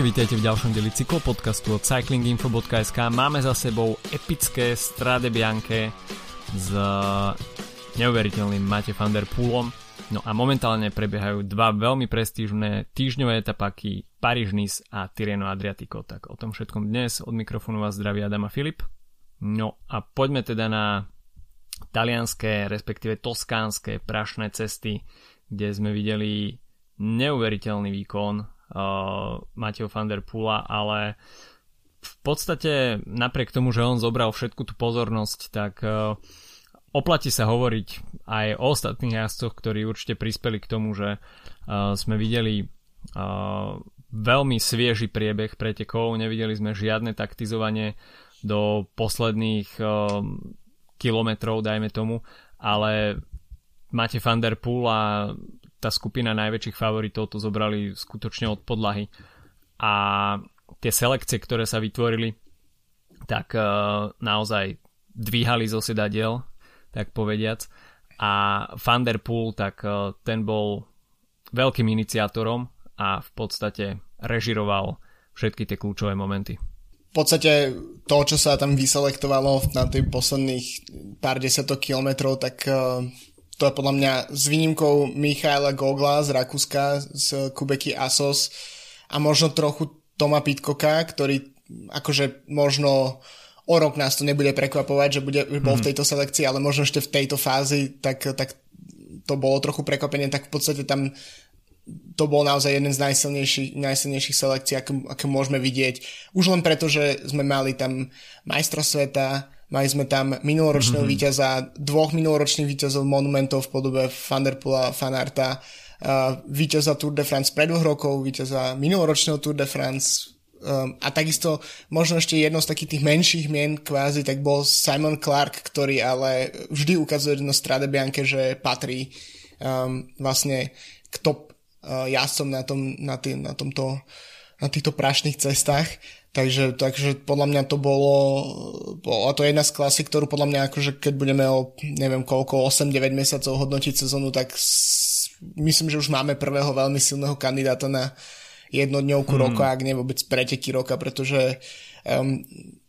Čaute, vítajte v ďalšom deli cyklopodcastu od cyclinginfo.sk. Máme za sebou epické Strade Bianche s neuveriteľným Mate van der Poolom. No a momentálne prebiehajú dva veľmi prestížne týždňové etapaky Paríž-Nice a Tireno Adriatico. Tak o tom všetkom dnes od mikrofónu vás zdraví Adama Filip. No a poďme teda na talianské, respektíve toskánske prašné cesty, kde sme videli neuveriteľný výkon uh, Mateo van der Pula, ale v podstate napriek tomu, že on zobral všetku tú pozornosť, tak uh, oplatí sa hovoriť aj o ostatných jazdcoch, ktorí určite prispeli k tomu, že uh, sme videli uh, veľmi svieži priebeh pretekov, nevideli sme žiadne taktizovanie do posledných uh, kilometrov, dajme tomu, ale máte Van Der Poel a tá skupina najväčších favoritov to zobrali skutočne od podlahy. A tie selekcie, ktoré sa vytvorili, tak uh, naozaj dvíhali zo sedadiel, tak povediac. A Van tak uh, ten bol veľkým iniciátorom a v podstate režiroval všetky tie kľúčové momenty. V podstate to, čo sa tam vyselektovalo na tých posledných pár desiatok kilometrov, tak uh, to je podľa mňa s výnimkou Michaela Gogla z Rakúska, z Kubeky Asos a možno trochu Toma Pitkoka, ktorý akože možno o rok nás to nebude prekvapovať, že bude, bol v mhm. tejto selekcii, ale možno ešte v tejto fázi, tak, tak to bolo trochu prekvapenie, tak v podstate tam to bol naozaj jeden z najsilnejších, najsilnejších selekcií, aké, aké môžeme vidieť. Už len preto, že sme mali tam majstro sveta, Mali sme tam minuloročného mm-hmm. víťaza, dvoch minuloročných víťazov monumentov v podobe Vanderpoola, Fanarta, uh, víťaza Tour de France pred dvoch rokov, víťaza minuloročného Tour de France um, a takisto možno ešte jedno z takých tých menších mien kvázi, tak bol Simon Clark, ktorý ale vždy ukazuje na Strade Bianche, že patrí um, vlastne k top uh, jazdcom na, tom, na, tý, na, tomto, na týchto prašných cestách. Takže, takže podľa mňa to bolo, bola to jedna z klasy, ktorú podľa mňa akože keď budeme o neviem koľko, 8-9 mesiacov hodnotiť sezónu, tak s, myslím, že už máme prvého veľmi silného kandidáta na jednodňovku hmm. roka, ak nie vôbec preteky roka, pretože um,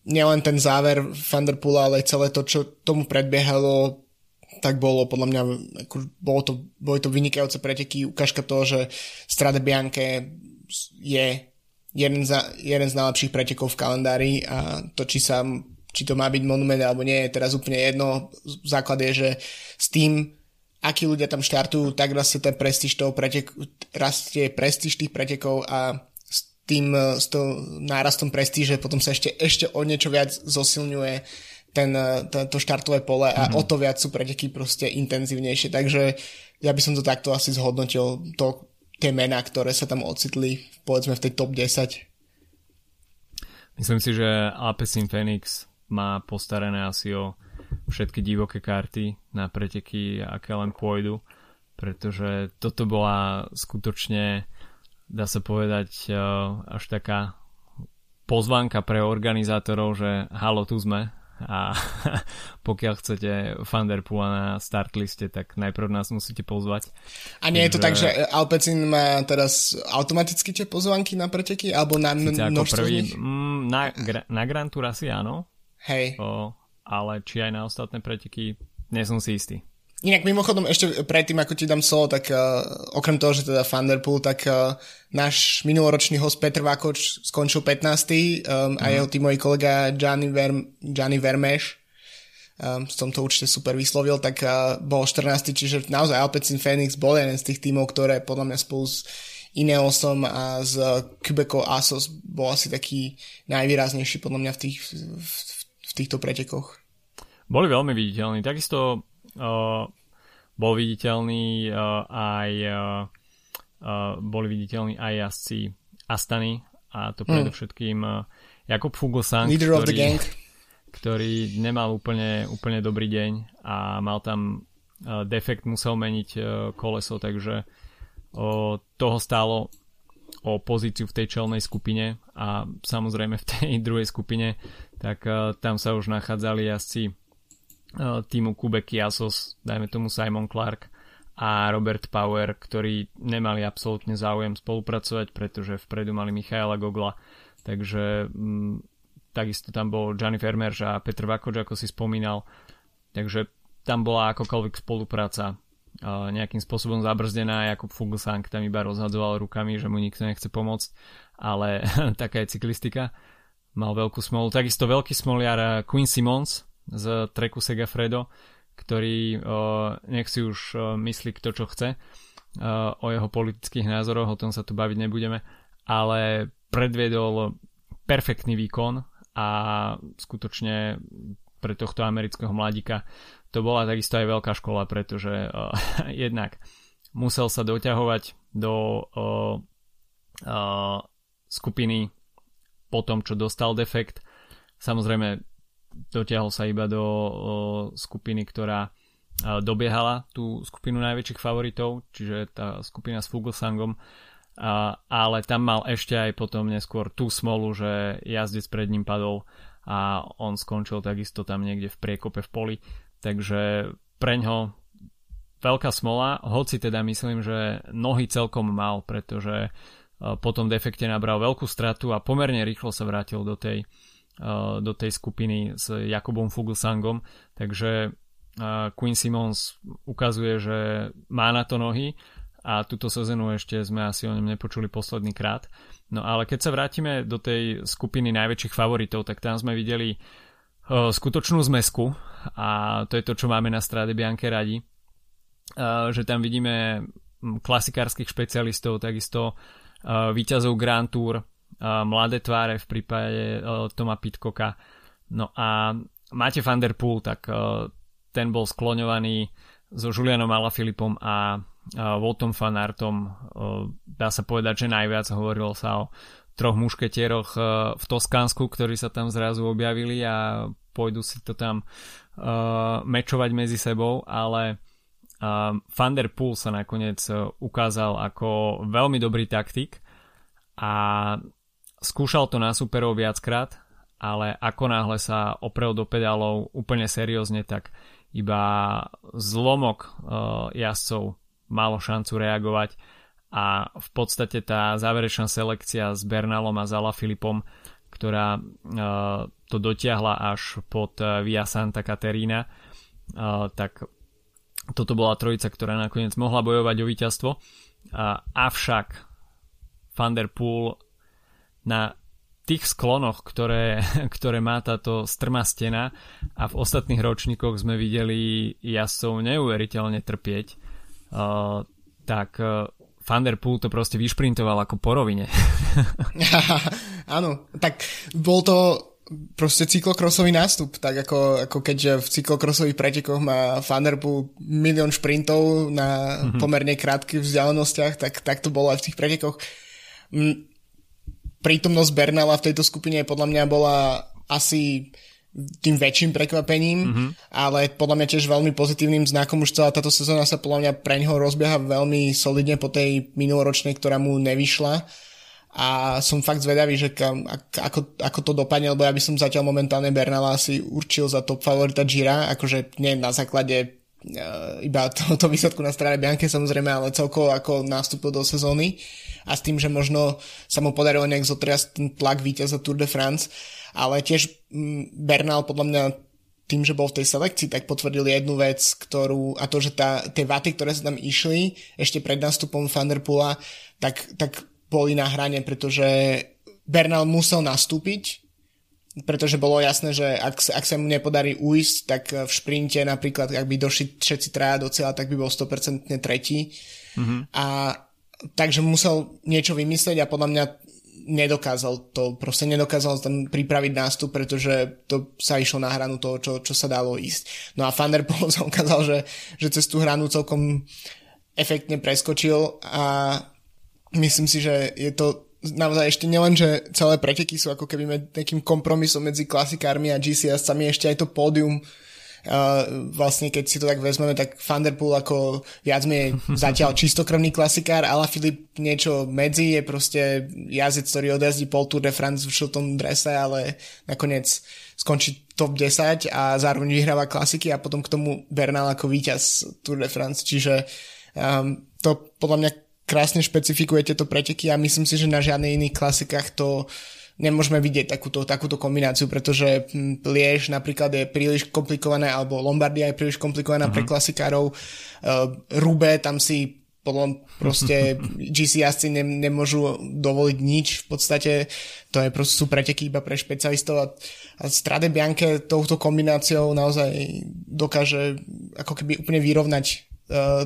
nielen ten záver Thunderpoola, ale celé to, čo tomu predbiehalo, tak bolo podľa mňa, ako, bolo to, boli to vynikajúce preteky, ukážka toho, že Strade Bianche je jeden, za, jeden z najlepších pretekov v kalendári a to, či, sa, či to má byť monument alebo nie, je teraz úplne jedno. Základ je, že s tým, akí ľudia tam štartujú, tak rastie ten prestíž toho pretek, rastie prestíž tých pretekov a s tým, s to nárastom prestíže potom sa ešte, ešte o niečo viac zosilňuje ten, ten, to štartové pole a mm-hmm. o to viac sú preteky proste intenzívnejšie. Takže ja by som to takto asi zhodnotil, to, tie mená, ktoré sa tam ocitli, povedzme v tej top 10. Myslím si, že Alpecin Phoenix má postarané asi o všetky divoké karty na preteky, aké len pôjdu, pretože toto bola skutočne, dá sa povedať, eh, až taká pozvánka pre organizátorov, že halo, tu sme, a pokiaľ chcete Thunderpoola na start liste, tak najprv nás musíte pozvať. A nie je to tak, že Alpecin má teraz automaticky tie pozvanky na preteky, alebo na množstvo prvý, mm, na, na Grand Tour asi áno. Hej. O, ale či aj na ostatné preteky, nie som si istý. Inak mimochodom ešte predtým, ako ti dám slovo, tak uh, okrem toho, že teda Thunderpool, tak uh, náš minuloročný host Petr Vakoč skončil 15. Um, mm. a mhm. jeho týmový kolega Gianni, Ver- Gianni Vermeš, um, som to určite super vyslovil, tak uh, bol 14. Čiže naozaj Alpecin Phoenix bol jeden z tých tímov, ktoré podľa mňa spolu s Ineosom a z Quebeco Asos bol asi taký najvýraznejší podľa mňa v, tých, v, v týchto pretekoch. Boli veľmi viditeľní. Takisto bol viditeľný aj boli viditeľní aj jazdci Astany a to hmm. predovšetkým Jakub Fuglsang, ktorý, ktorý nemal úplne, úplne dobrý deň a mal tam defekt, musel meniť koleso, takže toho stálo o pozíciu v tej čelnej skupine a samozrejme v tej druhej skupine, tak tam sa už nachádzali jazdci týmu Kubek Asos, dajme tomu Simon Clark a Robert Power, ktorí nemali absolútne záujem spolupracovať, pretože vpredu mali Michaela Gogla, takže m, takisto tam bol Gianni Vermeersch a Petr Vakoč, ako si spomínal, takže tam bola akokoľvek spolupráca nejakým spôsobom zabrzdená, Jakub Fuglsang tam iba rozhadzoval rukami, že mu nikto nechce pomôcť, ale taká je cyklistika. Mal veľkú smolu. Takisto veľký smoliar eh, Quinn Simons z treku Segafredo, ktorý nech si už myslí kto čo chce o jeho politických názoroch, o tom sa tu baviť nebudeme, ale predviedol perfektný výkon a skutočne pre tohto amerického mladíka to bola takisto aj veľká škola, pretože uh, jednak musel sa doťahovať do uh, uh, skupiny po tom, čo dostal defekt. Samozrejme, dotiahol sa iba do uh, skupiny, ktorá uh, dobiehala tú skupinu najväčších favoritov, čiže tá skupina s Fuglsangom, uh, ale tam mal ešte aj potom neskôr tú smolu, že jazdec pred ním padol a on skončil takisto tam niekde v priekope v poli. Takže preňho veľká smola, hoci teda myslím, že nohy celkom mal, pretože e, po tom defekte nabral veľkú stratu a pomerne rýchlo sa vrátil do tej, e, do tej skupiny s Jakubom Fuglsangom, takže e, Queen Simons ukazuje, že má na to nohy a túto sezónu ešte sme asi o ňom nepočuli posledný krát. No ale keď sa vrátime do tej skupiny najväčších favoritov, tak tam sme videli skutočnú zmesku a to je to, čo máme na Strade Bianche radi, že tam vidíme klasikárskych špecialistov, takisto výťazov Grand Tour, mladé tváre v prípade Toma Pitcocka. No a máte Van Der Poel, tak ten bol skloňovaný so Julianom Alaphilippom a Voltom Fanartom. Dá sa povedať, že najviac hovorilo sa o troch mušketieroch v Toskánsku, ktorí sa tam zrazu objavili a pôjdu si to tam mečovať medzi sebou, ale Van der Poel sa nakoniec ukázal ako veľmi dobrý taktik a skúšal to na superov viackrát, ale ako náhle sa oprel do pedálov úplne seriózne, tak iba zlomok uh, jazdcov malo šancu reagovať a v podstate tá záverečná selekcia s Bernalom a Zala Filipom, ktorá uh, to dotiahla až pod eh, Via Santa Caterina, tak toto bola trojica, ktorá nakoniec mohla bojovať o víťazstvo. Avšak Van der Poel na tých sklonoch, ktoré, ktoré má táto strmá stena a v ostatných ročníkoch sme videli jazdcov neuveriteľne trpieť, uh, tak uh, Van der Poel to proste vyšprintoval ako po rovine. Áno, tak bol to proste cyklokrosový nástup, tak ako, ako keď v cyklokrosových pretekoch má Thunderpool milión šprintov na mm-hmm. pomerne krátkych vzdialenostiach, tak, tak to bolo aj v tých pretekoch. Prítomnosť Bernala v tejto skupine podľa mňa bola asi tým väčším prekvapením, mm-hmm. ale podľa mňa tiež veľmi pozitívnym znakom už celá táto sezóna sa podľa mňa pre neho rozbieha veľmi solidne po tej minuloročnej, ktorá mu nevyšla a som fakt zvedavý, že kam, ako, ako to dopadne, lebo ja by som zatiaľ momentálne Bernala asi určil za top favorita Gira, akože nie na základe iba tohoto výsledku na strane Bianke samozrejme, ale celkovo ako nástupil do sezóny a s tým, že možno sa mu podarilo nejak zotriasť ten tlak víťaza Tour de France, ale tiež mm, Bernal podľa mňa tým, že bol v tej selekcii, tak potvrdil jednu vec, ktorú, a to, že tá, tie vaty, ktoré sa tam išli ešte pred nástupom Thunderpoola, tak, tak boli na hrane, pretože Bernal musel nastúpiť, pretože bolo jasné, že ak, ak sa mu nepodarí ujsť, tak v šprinte napríklad, ak by došli všetci traja do cieľa, tak by bol 100% tretí. Mm-hmm. A takže musel niečo vymyslieť a podľa mňa nedokázal to, proste nedokázal tam pripraviť nástup, pretože to sa išlo na hranu toho, čo, čo sa dalo ísť. No a Van der Poel sa ukázal, že, že cez tú hranu celkom efektne preskočil a myslím si, že je to naozaj ešte nielen, že celé preteky sú ako keby med, takým kompromisom medzi klasikármi a GCS-cami, ešte aj to pódium Uh, vlastne keď si to tak vezmeme, tak Thunderpool ako viac mi zatiaľ čistokrvný klasikár, ale Filip niečo medzi, je proste jazdec, ktorý odjazdí pol Tour de France v šiltom drese, ale nakoniec skončí top 10 a zároveň vyhráva klasiky a potom k tomu Bernal ako víťaz Tour de France, čiže Um, to podľa mňa krásne špecifikuje tieto preteky a myslím si, že na žiadnych iných klasikách to nemôžeme vidieť takúto, takúto kombináciu, pretože hm, Liež napríklad je príliš komplikované, alebo Lombardia je príliš komplikovaná uh-huh. pre mhm. klasikárov. Uh, Rube, tam si podľa proste GC jazdci ne, nemôžu dovoliť nič, v podstate to je proste sú preteky iba pre špecialistov a, a Strade Bianche touto kombináciou naozaj dokáže ako keby úplne vyrovnať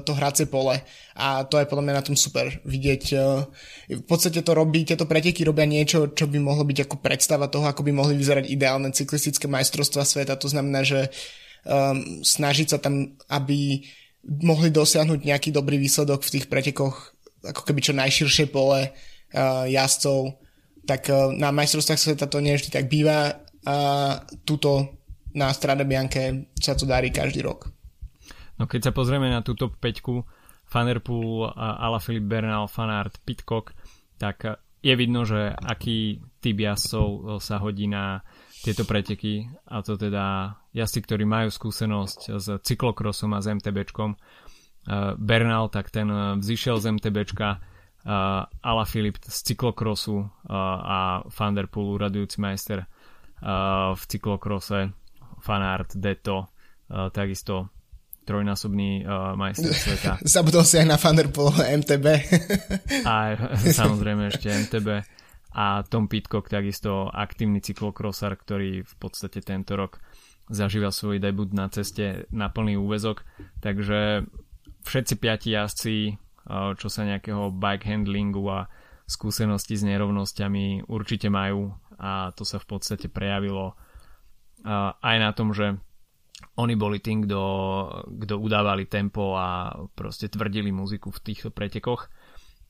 to hracie pole a to je podľa mňa na tom super vidieť. Uh, v podstate to robí, tieto preteky robia niečo, čo by mohlo byť ako predstava toho, ako by mohli vyzerať ideálne cyklistické majstrovstva sveta, to znamená, že um, snažiť sa tam, aby mohli dosiahnuť nejaký dobrý výsledok v tých pretekoch, ako keby čo najširšie pole uh, jazdcov, tak uh, na majstrovstvách sveta to nie vždy tak býva a tuto na Strade Bianche sa to darí každý rok. No keď sa pozrieme na túto peťku Fanerpool, Alaphilippe Bernal, Fanart, Pitcock, tak je vidno, že aký typ jazdcov sa hodí na tieto preteky a to teda jazdci, ktorí majú skúsenosť s cyklokrosom a s MTBčkom. Uh, Bernal, tak ten vzýšiel z MTBčka, uh, Ala z cyklokrosu uh, a Van der Poel, uradujúci majster v cyklokrose, Fanart, Deto, takisto trojnásobný uh, majster sveta. Zabudol si aj na Van der Poel MTB. a samozrejme ešte MTB a Tom Pitcock takisto aktívny cyklokrosar, ktorý v podstate tento rok zažíva svoj debut na ceste na plný úvezok, takže všetci piati jazdci, čo sa nejakého bike handlingu a skúsenosti s nerovnosťami určite majú a to sa v podstate prejavilo aj na tom, že oni boli tým, kto, kto udávali tempo a proste tvrdili muziku v týchto pretekoch.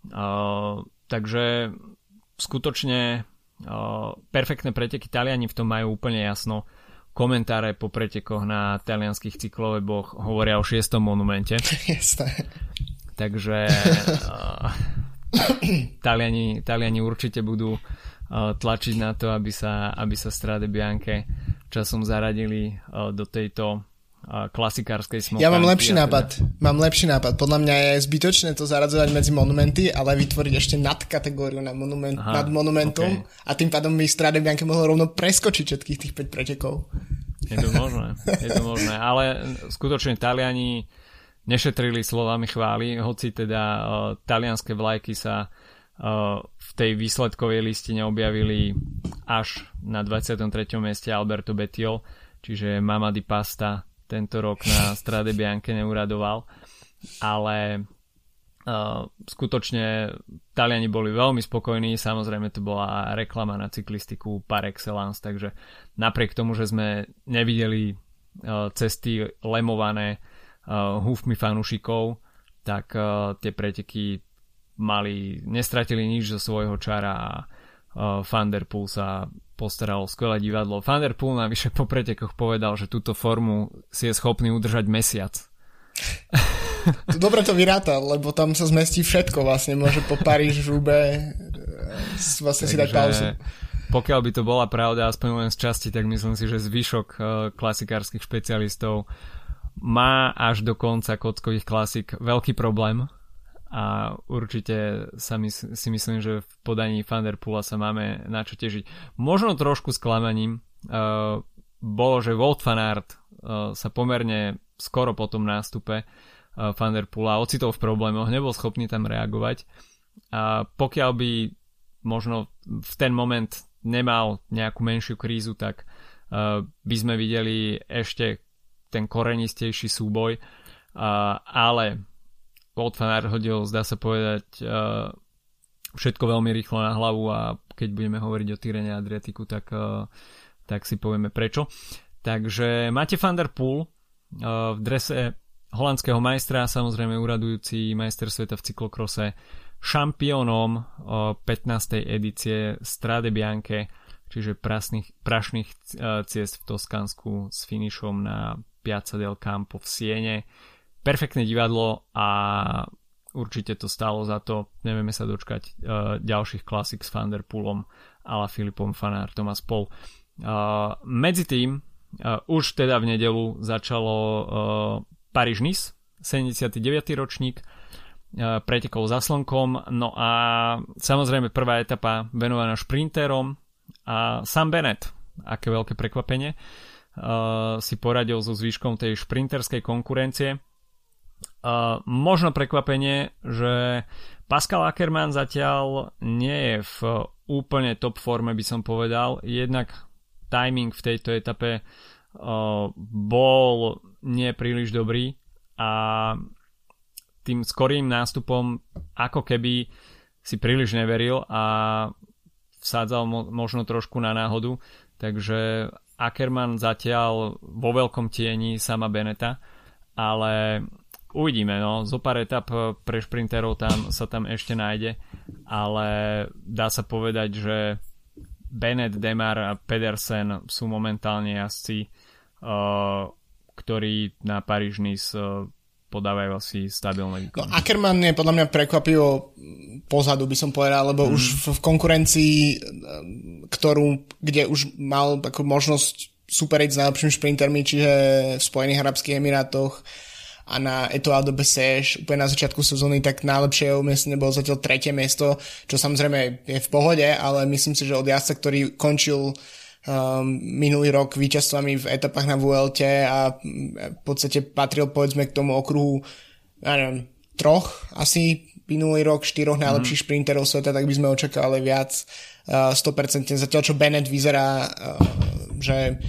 Uh, takže skutočne uh, perfektné preteky. Taliani v tom majú úplne jasno. Komentáre po pretekoch na talianských cykloweboch hovoria o šiestom monumente. Jasné. Takže uh, Taliani, Taliani určite budú tlačiť na to, aby sa, aby sa Strade Bianche časom zaradili uh, do tejto klasikárskej smokanky. Ja mám lepší teda... nápad. Mám lepší nápad. Podľa mňa je zbytočné to zaradzovať medzi monumenty, ale vytvoriť ešte nadkategóriu na monument, Aha, nad monumentom okay. a tým pádom by Strade Bianche mohlo rovno preskočiť všetkých tých 5 pretekov. Je to možné, je to možné, ale skutočne Taliani nešetrili slovami chvály, hoci teda uh, talianské vlajky sa uh, tej výsledkovej listine objavili až na 23. mieste Alberto Bettiol, čiže Mama di Pasta tento rok na Strade Bianche neuradoval, ale uh, skutočne Taliani boli veľmi spokojní, samozrejme to bola reklama na cyklistiku par excellence, takže napriek tomu, že sme nevideli uh, cesty lemované uh, húfmi fanúšikov, tak tie preteky mali, nestratili nič zo svojho čara a uh, Van der Poel sa postaral skvelé divadlo. Van der Poel navyše po pretekoch povedal, že túto formu si je schopný udržať mesiac. Dobre to vyrátal, lebo tam sa zmestí všetko vlastne. Môže po Paríž, Žube vlastne si dať pauzu. Pokiaľ by to bola pravda, aspoň len z časti, tak myslím si, že zvyšok uh, klasikárskych špecialistov má až do konca kockových klasik veľký problém a určite sa mys- si myslím, že v podaní Thunderpoola sa máme na čo težiť. Možno trošku sklamaním uh, bolo, že Volt Fanart uh, sa pomerne skoro po tom nástupe uh, Thunderpoola ocitol v problémoch, nebol schopný tam reagovať a pokiaľ by možno v ten moment nemal nejakú menšiu krízu, tak uh, by sme videli ešte ten korenistejší súboj, uh, ale Van Aert hodil, zdá sa povedať, uh, všetko veľmi rýchlo na hlavu a keď budeme hovoriť o Tyrene Adriatiku, tak, uh, tak si povieme prečo. Takže máte Van der Poel uh, v drese holandského majstra, samozrejme uradujúci majster sveta v cyklokrose, šampiónom uh, 15. edície Strade Bianche, čiže prasných, prašných uh, ciest v Toskánsku s finišom na Piazza del Campo v Siene perfektné divadlo a určite to stálo za to. Nevieme sa dočkať uh, ďalších klasik s Vanderpoolom ale Filipom Fanartom a spol. Uh, medzi tým uh, už teda v nedelu začalo uh, Paríž-Nice 79. ročník, pretekol za slnkom, no a samozrejme prvá etapa venovaná šprinterom a Sam Bennett, aké veľké prekvapenie, si poradil so zvyškom tej šprinterskej konkurencie. Možno prekvapenie, že Pascal Ackermann zatiaľ nie je v úplne top forme, by som povedal. Jednak timing v tejto etape uh, bol nie dobrý a tým skorým nástupom ako keby si príliš neveril a vsádzal mo- možno trošku na náhodu. Takže Ackerman zatiaľ vo veľkom tieni sama Beneta, ale uvidíme, no, zo pár etap eh, pre šprinterov tam sa tam ešte nájde, ale dá sa povedať, že Bennett, Demar a Pedersen sú momentálne jazdci, uh, ktorí na Paríž Nice uh, podávajú asi stabilné výkony. No, Ackermann je podľa mňa prekvapivo pozadu, by som povedal, lebo mm. už v, konkurencii, ktorú, kde už mal takú možnosť superiť s najlepšími šprintermi, čiže v Spojených Arabských Emirátoch, a na Etoile de Bessèges úplne na začiatku sezóny tak najlepšie umiestnenie bolo zatiaľ tretie miesto, čo samozrejme je v pohode, ale myslím si, že od jazdca, ktorý končil um, minulý rok víťazstvami v etapách na VLT a v podstate patril povedzme k tomu okruhu ja neviem, troch asi minulý rok, štyroch najlepších mm. šprinterov sveta, tak by sme očakávali viac uh, 100%. Zatiaľ čo Bennett vyzerá, uh, že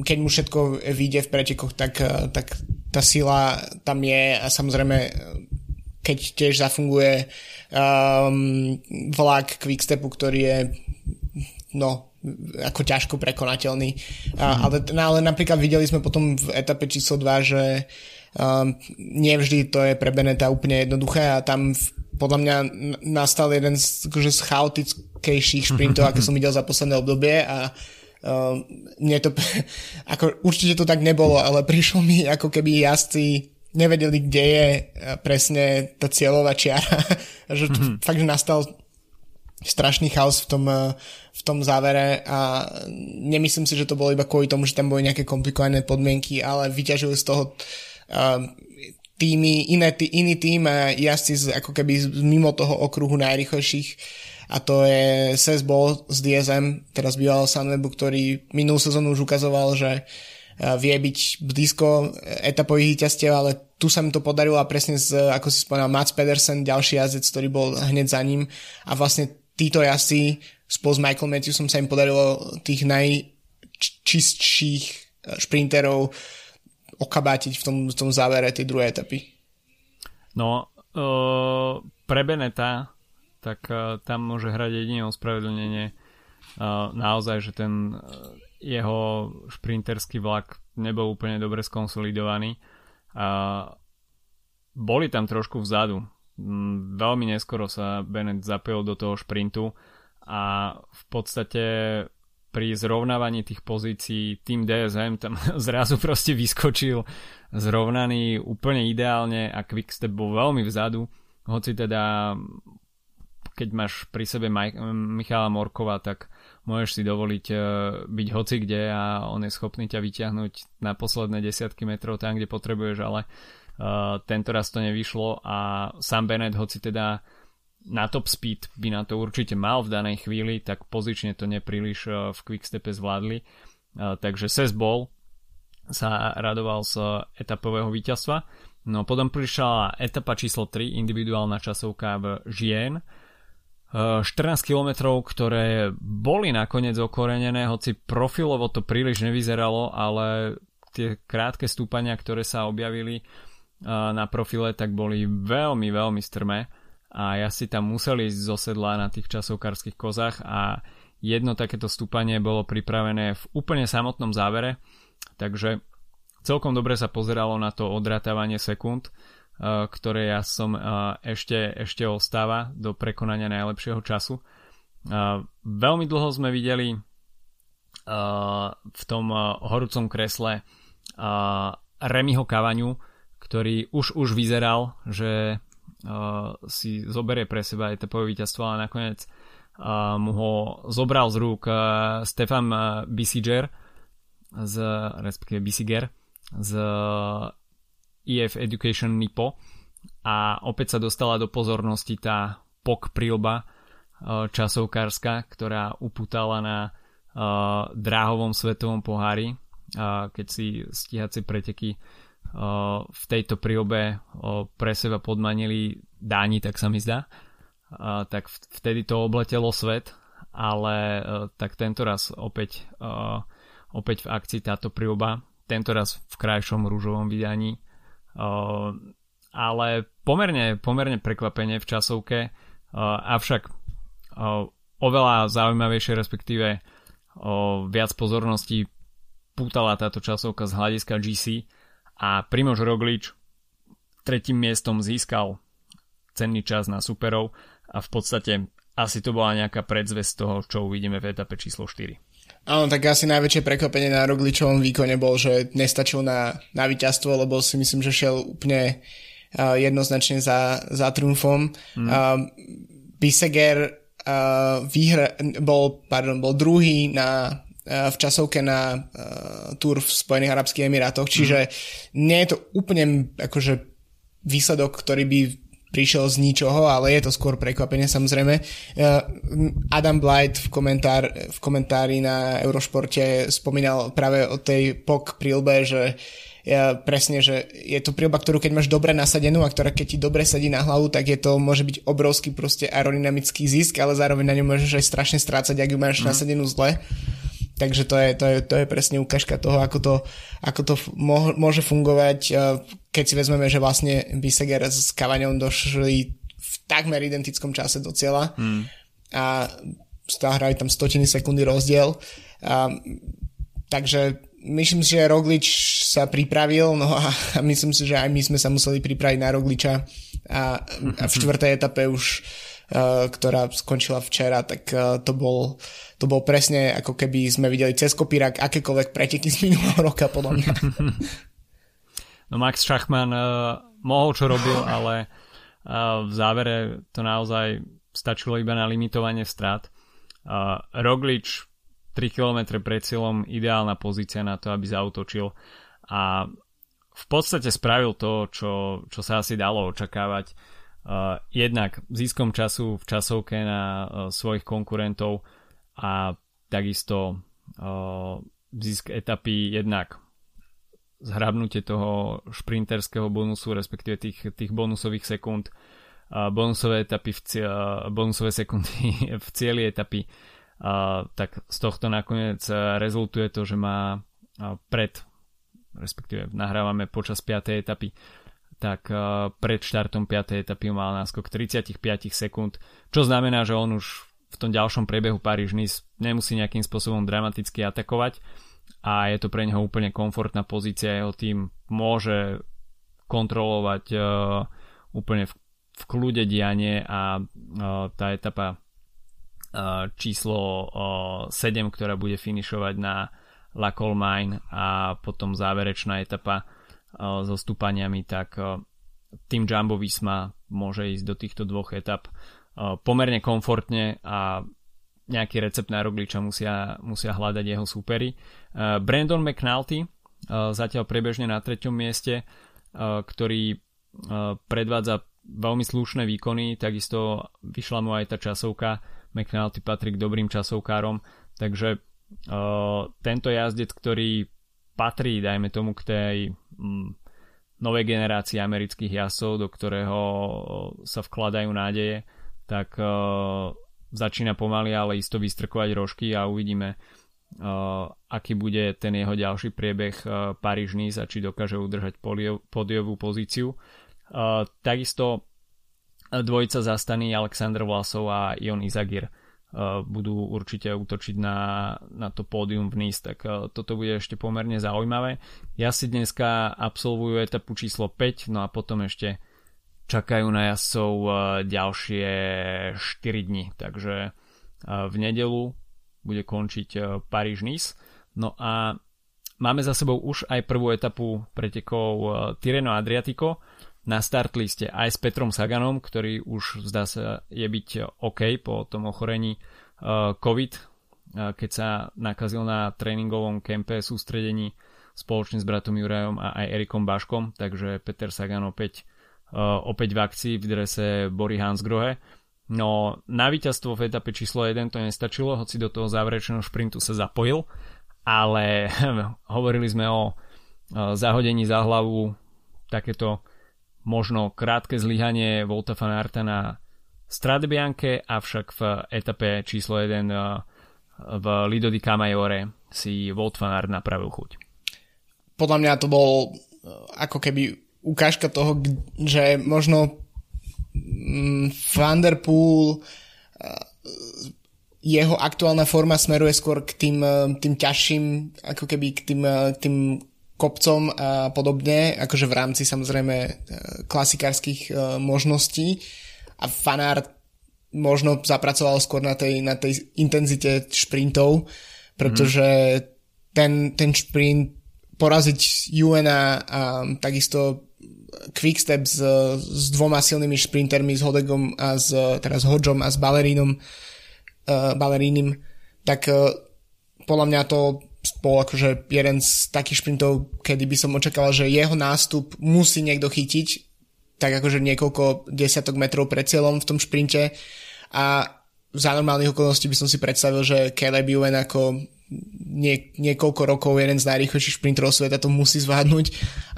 keď mu všetko vyjde v pretekoch, tak, uh, tak tá sila tam je a samozrejme keď tiež zafunguje um, vlak Quickstepu, ktorý je no, ako ťažko prekonateľný. Mm. Ale, no, ale napríklad videli sme potom v etape číslo 2, že um, nevždy to je pre Beneta úplne jednoduché a tam v, podľa mňa nastal jeden z, akože z chaotickejších šprintov, aké som videl za posledné obdobie a Uh, mne to, ako určite to tak nebolo, ale prišlo mi ako keby jazdci nevedeli, kde je uh, presne tá cieľová čiara. že mm-hmm. fakt, že nastal strašný chaos v tom, uh, v tom závere a nemyslím si, že to bolo iba kvôli tomu, že tam boli nejaké komplikované podmienky, ale vyťažili z toho uh, týmy, iné, tý, iný tým a jazdci z, ako keby mimo toho okruhu najrychlejších a to je Seth Ball z DSM, teraz býval Sunwebu, ktorý minulú sezónu už ukazoval, že e, vie byť blízko etapových víťazstiev, ale tu sa mi to podarilo a presne z, ako si spomínal, Mats Pedersen, ďalší jazdec, ktorý bol hneď za ním a vlastne títo jazdci spolu s Michael Matthewsom sa im podarilo tých najčistších e, šprinterov okabátiť v tom, v tom závere tej druhej etapy. No, uh, pre Beneta tak uh, tam môže hrať jediné ospravedlnenie uh, naozaj, že ten uh, jeho šprinterský vlak nebol úplne dobre skonsolidovaný. Boli tam trošku vzadu. Mm, veľmi neskoro sa Bennett zapil do toho šprintu a v podstate pri zrovnávaní tých pozícií tým DSM tam zrazu proste vyskočil zrovnaný úplne ideálne a Quickstep bol veľmi vzadu, hoci teda keď máš pri sebe Maj- Michala Morkova, tak môžeš si dovoliť uh, byť hoci kde a on je schopný ťa vyťahnuť na posledné desiatky metrov tam, kde potrebuješ, ale uh, tento raz to nevyšlo a Sam Bennett, hoci teda na top speed by na to určite mal v danej chvíli, tak pozične to nepríliš uh, v quickstepe zvládli. Takže Ses Ball sa radoval z etapového víťazstva. No potom prišla etapa číslo 3, individuálna časovka v Žien, 14 km, ktoré boli nakoniec okorenené, hoci profilovo to príliš nevyzeralo, ale tie krátke stúpania, ktoré sa objavili na profile, tak boli veľmi, veľmi strmé. A ja si tam museli ísť zo sedla na tých časovkárskych kozách a jedno takéto stúpanie bolo pripravené v úplne samotnom závere, takže celkom dobre sa pozeralo na to odratávanie sekúnd ktoré ja som eh, ešte, ešte ostáva do prekonania najlepšieho času. Eh, veľmi dlho sme videli v tom horúcom kresle Remiho Kavaňu, ktorý už už vyzeral, že si zoberie pre seba etapové víťazstvo, ale nakoniec mu ho zobral z rúk Stefan Bisiger z, respektíve Bisiger z EF Education Nipo a opäť sa dostala do pozornosti tá POK prilba časovkárska, ktorá uputala na dráhovom svetovom pohári, keď si stíhacie preteky v tejto príobe pre seba podmanili Dáni, tak sa mi zdá. Tak vtedy to obletelo svet, ale tak tento raz opäť, opäť v akcii táto príoba, tento raz v krajšom rúžovom vydaní. Ale pomerne, pomerne prekvapenie v časovke, avšak oveľa zaujímavejšie, respektíve viac pozornosti pútala táto časovka z hľadiska GC a Primož Roglič tretím miestom získal cenný čas na superov. A v podstate asi to bola nejaká predzvesť toho, čo uvidíme v etape číslo 4. Áno, tak asi najväčšie prekvapenie na Rogličovom výkone bol, že nestačil na, na víťazstvo, lebo si myslím, že šiel úplne uh, jednoznačne za, za trumfom. Mm. Uh, Biseger uh, výhra, bol, pardon, bol druhý na v časovke na uh, tur v Spojených Arabských Emirátoch, čiže mm. nie je to úplne akože výsledok, ktorý by prišiel z ničoho, ale je to skôr prekvapenie samozrejme. Uh, Adam Blight v, komentár, v komentári na Eurošporte spomínal práve o tej POK prílbe, že ja, presne, že je to prílba, ktorú keď máš dobre nasadenú a ktorá keď ti dobre sadí na hlavu, tak je to, môže byť obrovský proste aerodynamický zisk, ale zároveň na ňu môžeš aj strašne strácať, ak ju máš mm. nasadenú zle. Takže to je, to, je, to je presne ukážka toho, ako to, ako to môže fungovať, keď si vezmeme, že vlastne Biseger s Kavaňom došli v takmer identickom čase do cieľa mm. a hrajú tam stotiny sekundy rozdiel. A, takže myslím si, že Roglič sa pripravil, no a, a myslím si, že aj my sme sa museli pripraviť na Rogliča a, a v štvrtej etape už uh, ktorá skončila včera, tak uh, to bol to bol presne ako keby sme videli cez kopírak akékoľvek preteky z minulého roka podľa mňa. No Max Schachmann uh, mohol čo robil, ale uh, v závere to naozaj stačilo iba na limitovanie strát. Uh, Roglič 3 km pred cieľom ideálna pozícia na to, aby zautočil a v podstate spravil to, čo, čo sa asi dalo očakávať. Uh, jednak ziskom času v časovke na uh, svojich konkurentov a takisto uh, zisk etapy jednak zhrabnutie toho šprinterského bonusu, respektíve tých, tých bonusových sekúnd, bonusové etapy v cie, bonusové sekundy v cieli etapy, tak z tohto nakoniec rezultuje to, že má pred, respektíve nahrávame počas 5. etapy, tak uh, pred štartom 5. etapy mal náskok 35 sekúnd, čo znamená, že on už v tom ďalšom priebehu Paríž-Nice nemusí nejakým spôsobom dramaticky atakovať a je to pre neho úplne komfortná pozícia, jeho tým môže kontrolovať uh, úplne v, v kľude dianie a uh, tá etapa uh, číslo uh, 7, ktorá bude finišovať na La Colmine a potom záverečná etapa uh, so stúpaniami, tak tým Jumbo Visma môže ísť do týchto dvoch etap pomerne komfortne a nejaký recept na Rogliča musia, musia hľadať jeho súpery. Brandon McNulty zatiaľ prebežne na treťom mieste, ktorý predvádza veľmi slušné výkony, takisto vyšla mu aj tá časovka, McNulty patrí k dobrým časovkárom, takže tento jazdec, ktorý patrí, dajme tomu, k tej novej generácii amerických jazdcov, do ktorého sa vkladajú nádeje, tak uh, začína pomaly, ale isto vystrkovať rožky a uvidíme, uh, aký bude ten jeho ďalší priebeh uh, Paríž-Nice a či dokáže udržať podiovú pozíciu. Uh, takisto dvojica zastaní Aleksandr Vlasov a Ion Izagir budú určite útočiť na, na to pódium v Nice, tak uh, toto bude ešte pomerne zaujímavé. Ja si dneska absolvujú etapu číslo 5, no a potom ešte čakajú na jazdcov eh, ďalšie 4 dni, takže eh, v nedelu bude končiť eh, Paríž-Nice. No a máme za sebou už aj prvú etapu pretekov Tireno Adriatico na start liste aj s Petrom Saganom, ktorý už zdá sa je byť OK po tom ochorení COVID, keď sa nakazil na tréningovom kempe sústredení spoločne s bratom Jurajom a aj Erikom Baškom, takže Peter Sagan opäť, opäť v akcii v drese Bory Hansgrohe. No na víťazstvo v etape číslo 1 to nestačilo, hoci do toho záverečného šprintu sa zapojil, ale hovorili sme o zahodení za hlavu takéto možno krátke zlyhanie Volta van Arta na Strade Bianche, avšak v etape číslo 1 uh, v Lido di Camaiore si Volt van Aert napravil chuť. Podľa mňa to bol uh, ako keby ukážka toho, že možno mm, Van der uh, jeho aktuálna forma smeruje skôr k tým, tým ťažším, ako keby k tým, tým kopcom a podobne, akože v rámci samozrejme e, klasikárskych e, možností a fanart možno zapracoval skôr na tej, na tej intenzite šprintov, pretože mm. ten, ten šprint poraziť Juena a takisto Quickstep s, s dvoma silnými šprintermi, s Hodegom a s, teraz Hodžom a s Balerínom, uh, Balerínim, tak uh, podľa mňa to bol akože jeden z takých šprintov, kedy by som očakával, že jeho nástup musí niekto chytiť, tak akože niekoľko desiatok metrov pred cieľom v tom šprinte a za normálnych okolností by som si predstavil, že Caleb Ewan ako nie, niekoľko rokov jeden z najrýchlejších šprinterov sveta to musí zvládnuť,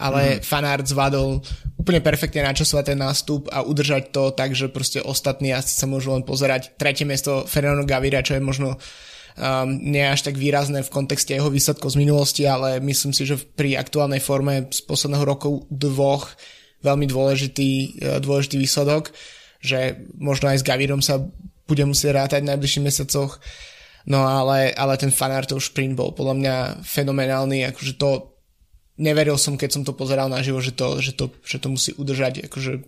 ale mm. fanart zvládol úplne perfektne načasovať ten nástup a udržať to tak, že proste ostatní asi sa môžu len pozerať. Tretie miesto Fernando Gavira, čo je možno um, nie až tak výrazné v kontexte jeho výsledkov z minulosti, ale myslím si, že pri aktuálnej forme z posledného roku dvoch veľmi dôležitý, uh, dôležitý výsledok, že možno aj s Gavirom sa bude musieť rátať v najbližších mesiacoch. No ale, ale ten fanartov sprint bol podľa mňa fenomenálny, akože to neveril som, keď som to pozeral naživo, že to, že to, že to musí udržať, akože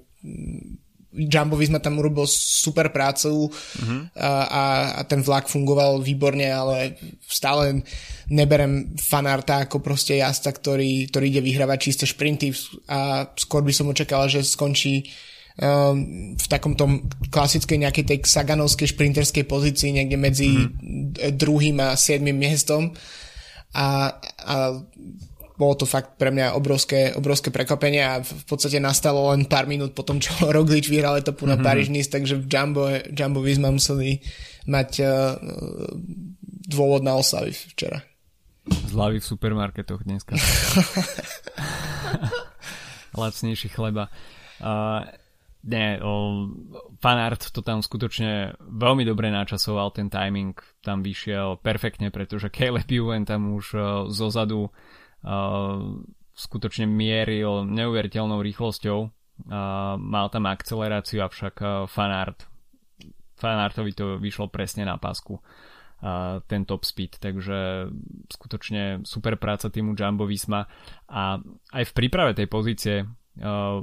Jumbo Visma tam urobil super prácu uh-huh. a, a, ten vlak fungoval výborne, ale stále neberem fanarta ako proste jazda, ktorý, ktorý ide vyhrávať čisté šprinty a skôr by som očakal, že skončí um, v takom tom klasickej nejakej tej saganovskej šprinterskej pozícii niekde medzi uh-huh. druhým a siedmým miestom a, a bolo to fakt pre mňa obrovské, obrovské prekvapenie a v podstate nastalo len pár minút po tom, čo Roglič vyhral etapu na mm-hmm. paríž nice takže v Jumbo, Jumbo Visma museli mať uh, dôvod na oslavy včera. Zlavy v supermarketoch dneska. Lacnejší chleba. Uh, nie, o, fanart to tam skutočne veľmi dobre načasoval, ten timing tam vyšiel perfektne, pretože Caleb Ewan tam už uh, zozadu skutočne mieril neuveriteľnou rýchlosťou. Uh, mal tam akceleráciu, avšak uh, fanart fanartovi to vyšlo presne na pásku uh, ten top speed, takže skutočne super práca týmu Jumbo Visma a aj v príprave tej pozície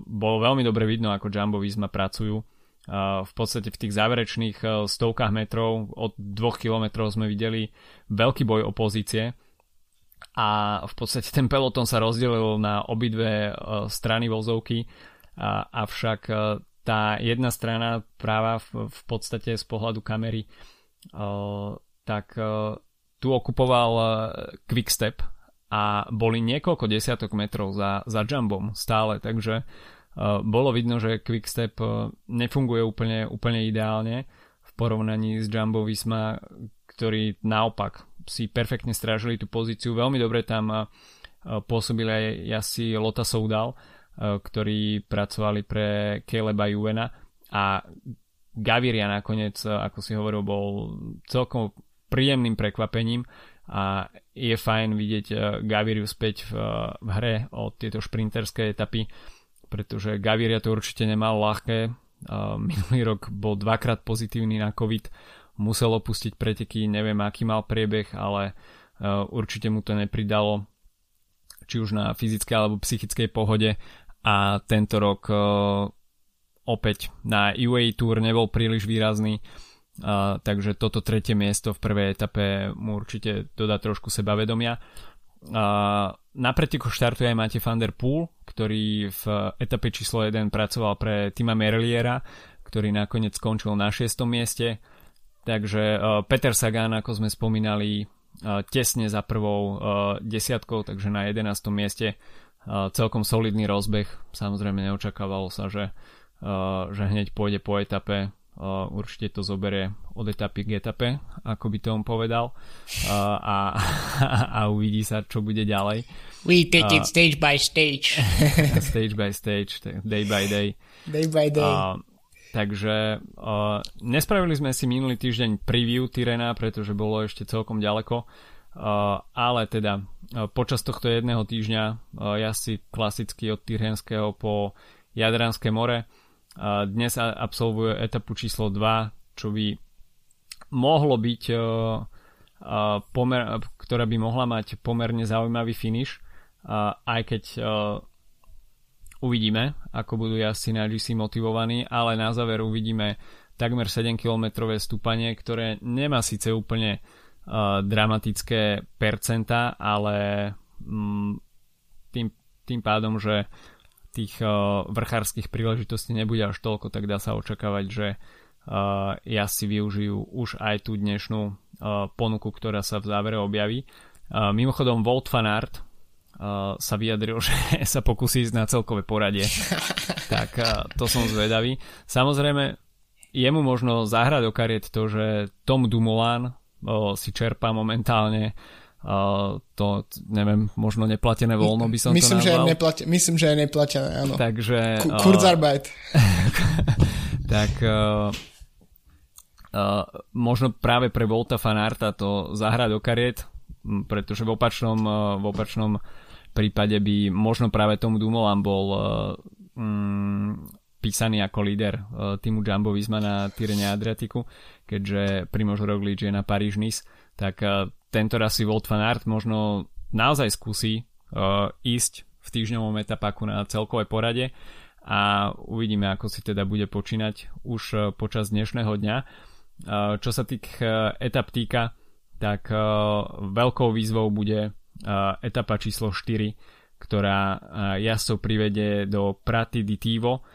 bolo veľmi dobre vidno, ako Jumbo Visma pracujú. V podstate v tých záverečných stovkách metrov od dvoch kilometrov sme videli veľký boj o pozície a v podstate ten peloton sa rozdelil na obidve e, strany vozovky, avšak e, tá jedna strana práva v, v podstate z pohľadu kamery e, tak tu okupoval Quickstep a boli niekoľko desiatok metrov za, za jumbom stále, takže bolo vidno, že Quickstep nefunguje úplne, úplne ideálne v porovnaní s Jumbo Visma, ktorý naopak si perfektne strážili tú pozíciu. Veľmi dobre tam pôsobili aj asi Lota Soudal, ktorí pracovali pre Caleba Juvena a Gaviria nakoniec, ako si hovoril, bol celkom príjemným prekvapením a je fajn vidieť Gaviriu späť v, v hre od tieto šprinterské etapy, pretože Gaviria to určite nemal ľahké. Minulý rok bol dvakrát pozitívny na COVID, musel opustiť preteky, neviem aký mal priebeh, ale uh, určite mu to nepridalo či už na fyzickej alebo psychickej pohode a tento rok uh, opäť na UAE Tour nebol príliš výrazný takže toto tretie miesto v prvej etape mu určite dodá trošku sebavedomia na preteku štartuje aj Mate van der Poel, ktorý v etape číslo 1 pracoval pre Tima Merliera, ktorý nakoniec skončil na 6. mieste. Takže uh, Peter Sagan, ako sme spomínali, tesne za prvou desiatkou, takže na 11. mieste celkom solidný rozbeh. Samozrejme neočakávalo sa, že, že hneď pôjde po etape určite to zoberie od etapy k etape, ako by to on povedal a, a, a uvidí sa, čo bude ďalej. We take it stage by stage. stage by stage, day by day. Day by day. A, takže uh, nespravili sme si minulý týždeň preview Tyrena, pretože bolo ešte celkom ďaleko, uh, ale teda uh, počas tohto jedného týždňa uh, ja si klasicky od Tyrenského po Jadranské more. Dnes absolvuje etapu číslo 2, čo by mohlo byť, e, pomer, ktorá by mohla mať pomerne zaujímavý finish, aj keď e, uvidíme, ako budú jazdci na GC motivovaní, ale na záver uvidíme takmer 7 km stúpanie, ktoré nemá síce úplne uh, dramatické percenta, ale um, tým, tým pádom, že tých uh, vrchárskych príležitostí nebude až toľko, tak dá sa očakávať, že uh, jazdci využijú už aj tú dnešnú uh, ponuku, ktorá sa v závere objaví. Uh, mimochodom, Volt Fanart uh, sa vyjadril, že sa pokusí ísť na celkové poradie. tak uh, to som zvedavý. Samozrejme, jemu možno zahrať do kariet to, že Tom Dumoulin uh, si čerpá momentálne Uh, to, neviem, možno neplatené voľno by som myslím, to nazval. Že neplate, myslím, že je neplatené, áno. Takže... K- Kurzarbeit. tak uh, uh, možno práve pre Volta Fanarta to zahrá do kariet, pretože v opačnom, uh, v opačnom prípade by možno práve Tom Dumoulin bol uh, um, písaný ako líder uh, týmu Jumbo Visma na Tyrene Adriatiku, keďže Primož Roglič je na Paríž-Nice, tak uh, tento raz si Volt Van Aert možno naozaj skúsi ísť v týždňovom etapáku na celkové porade a uvidíme, ako si teda bude počínať už počas dnešného dňa. Čo sa tých etap týka, tak veľkou výzvou bude etapa číslo 4, ktorá jazdcov privede do Prati di Tivo.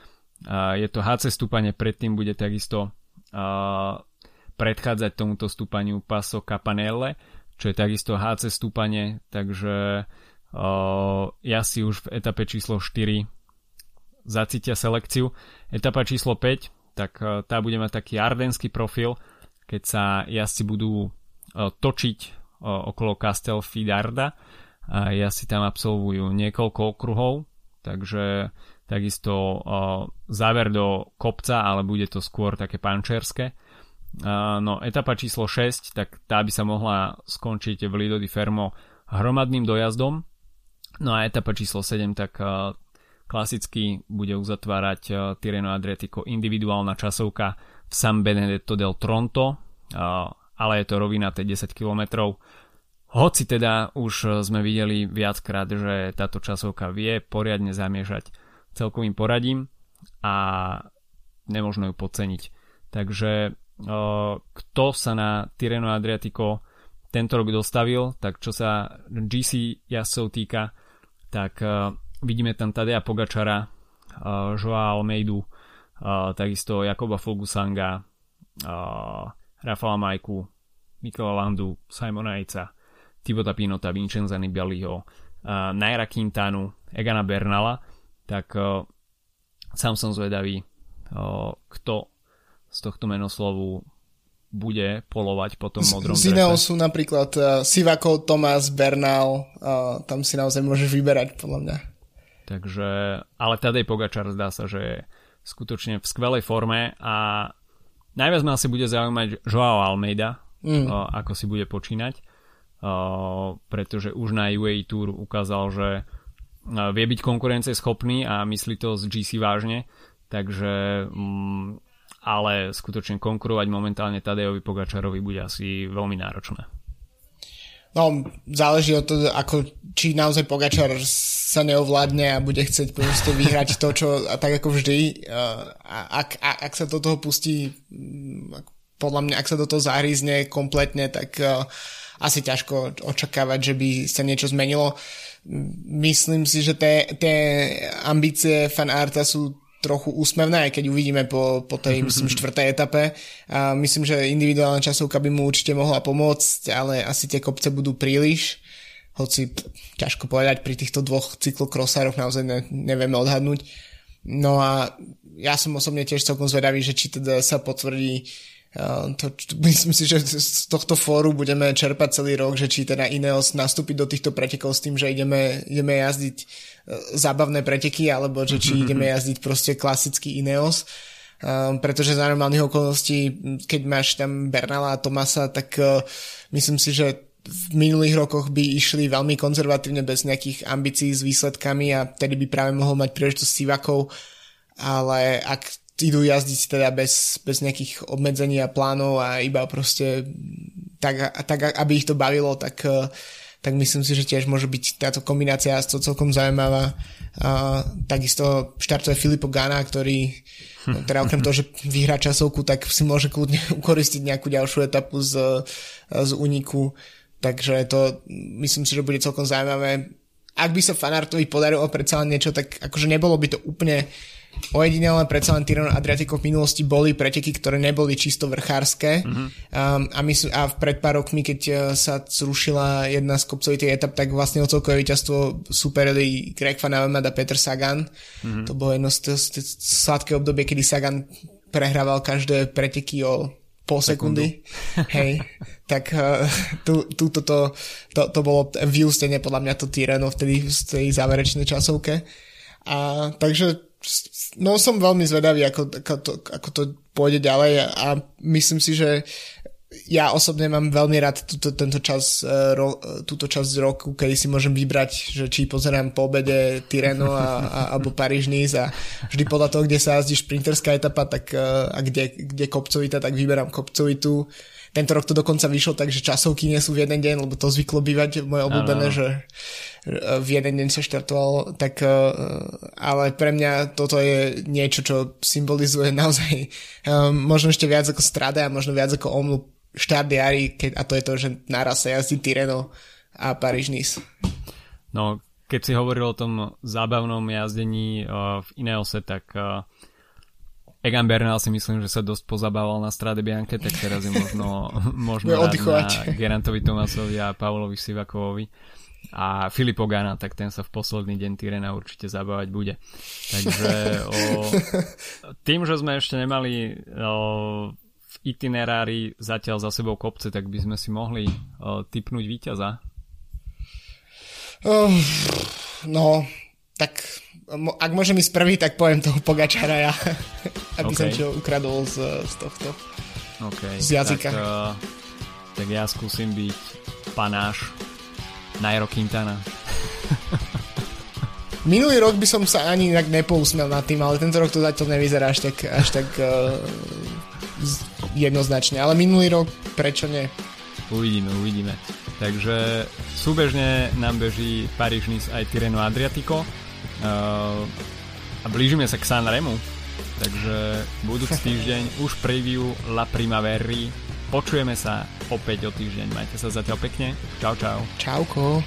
Je to HC stúpanie, predtým bude takisto predchádzať tomuto stúpaniu Paso Capanelle čo je takisto HC stúpanie, takže ja si už v etape číslo 4 zacítia selekciu. Etapa číslo 5, tak tá bude mať taký ardenský profil, keď sa jazdci budú točiť okolo Castel Fidarda a jazdci tam absolvujú niekoľko okruhov, takže takisto záver do kopca, ale bude to skôr také pančerské no etapa číslo 6, tak tá by sa mohla skončiť v Lido di Fermo hromadným dojazdom. No a etapa číslo 7, tak klasicky bude uzatvárať Tireno Adriatico individuálna časovka v San Benedetto del Tronto, ale je to rovina 10 km. Hoci teda už sme videli viackrát, že táto časovka vie poriadne zamiešať celkovým poradím a nemožno ju podceniť. Takže kto sa na Tireno Adriatico tento rok dostavil, tak čo sa GC jazdcov týka, tak vidíme tam Tadea Pogačara, Joa Almeidu, takisto Jakoba Fulgusanga, Rafala Majku, Mikola Landu, Simona Ejca, Tibota Pinota, Vincenza Nibaliho, Naira Quintanu, Egana Bernala, tak sám som zvedavý, kto z tohto menoslovu bude polovať po tom modrom Z iného sú napríklad Sivakov, Tomás, Bernal, tam si naozaj môžeš vyberať podľa mňa. Takže, ale Tadej Pogačar zdá sa, že je skutočne v skvelej forme a najviac ma asi bude zaujímať Joao Almeida, mm. uh, ako si bude počínať, uh, pretože už na UAE Tour ukázal, že uh, vie byť konkurencieschopný a myslí to z GC vážne, takže um, ale skutočne konkurovať momentálne Tadejovi Pogačarovi bude asi veľmi náročné. No, záleží od toho, ako, či naozaj Pogačar sa neovládne a bude chcieť proste vyhrať to, čo, a tak ako vždy. A, ak, a, ak sa do toho pustí, mm, podľa mňa, ak sa do toho zahrízne kompletne, tak uh, asi ťažko očakávať, že by sa niečo zmenilo. Myslím si, že tie ambície fanarta sú trochu úsmevné, aj keď uvidíme po, po tej, myslím, štvrtej etape. A myslím, že individuálna časovka by mu určite mohla pomôcť, ale asi tie kopce budú príliš. Hoci ťažko povedať, pri týchto dvoch cyklokrosároch naozaj ne, nevieme odhadnúť. No a ja som osobne tiež celkom zvedavý, že či teda sa potvrdí to, myslím si, že z tohto fóru budeme čerpať celý rok, že či teda Ineos nastúpi do týchto pretekov s tým, že ideme, ideme jazdiť e, zábavné preteky, alebo že či ideme jazdiť proste klasický Ineos. Um, pretože za normálnych okolností, keď máš tam Bernala a Tomasa, tak uh, myslím si, že v minulých rokoch by išli veľmi konzervatívne bez nejakých ambícií s výsledkami a tedy by práve mohol mať príležitosť Sivakov, ale ak idú jazdiť teda bez, bez nejakých obmedzení a plánov a iba proste tak, tak aby ich to bavilo, tak, eh, tak myslím si, že tiež môže byť táto kombinácia to celkom zaujímavá. A, takisto štartuje Filipo Gana, ktorý teda okrem toho, že vyhrá časovku, tak si môže kľudne ukoristiť nejakú ďalšiu etapu z, z úniku. Takže to myslím si, že bude celkom zaujímavé. Ak by sa Fanartovi podarilo predsa len niečo, tak akože nebolo by to úplne uh, ojedinelé predsa len Tirano Adriatico v minulosti boli preteky, ktoré neboli čisto vrchárske mm-hmm. um, a, my, a pred pár rokmi, keď uh, sa zrušila jedna z kopcovitých etap, tak vlastne o celkové víťazstvo superili Greg Van Avermaet a Peter Sagan. Mm-hmm. To bolo jedno z, z, z sladké obdobie, kedy Sagan prehrával každé preteky o pol sekundy. Hej, tak uh, tu, tu, to, to, to, to bolo vyústenie podľa mňa to Tirano vtedy v tej záverečnej časovke. A takže no som veľmi zvedavý, ako, ako, to, ako to pôjde ďalej a myslím si, že ja osobne mám veľmi rád túto, tento čas, e, ro, túto časť roku, kedy si môžem vybrať, že či pozerám po obede Tireno a, a, alebo Paríž a vždy podľa toho, kde sa jazdí šprinterská etapa tak, e, a kde, kde kopcovita, tak vyberám kopcovitú. Tento rok to dokonca vyšlo tak, že časovky nie sú v jeden deň, lebo to zvyklo bývať moje obľúbené, že v jeden deň sa štartoval, tak eh, ale pre mňa toto je niečo, čo symbolizuje naozaj um, možno ešte viac ako strada a možno viac ako omlu štart keď, a to je to, že naraz sa jazdí Tireno a Paríž Nice. No, keď si hovoril o tom zábavnom jazdení v Ineose, tak Egan Bernal si myslím, že sa dosť pozabával na Strade Bianche, tak teraz je možno, možno na Gerantovi Tomasovi a Pavlovi Sivakovovi a Filip Ogana, tak ten sa v posledný deň Tyrena určite zabávať bude. Takže o, tým, že sme ešte nemali o, v itinerári zatiaľ za sebou kopce, tak by sme si mohli o, typnúť víťaza. Uh, no, tak ak môžem ísť prvý, tak poviem toho Pogačara ja, aby okay. som čo ukradol z, z tohto okay, z jazyka. Tak, uh, tak ja skúsim byť panáš Nairo Quintana. Minulý rok by som sa ani inak nepousmel nad tým, ale tento rok to zatiaľ nevyzerá až tak, až tak uh, jednoznačne. Ale minulý rok, prečo nie? Uvidíme, uvidíme. Takže súbežne nám beží Paríž Nice aj Tireno Adriatico uh, a blížime sa k Sanremu. Takže budúci týždeň už preview La Primavera Počujeme sa opäť o týždeň. Majte sa zatiaľ pekne. Čau, čau. Čauko.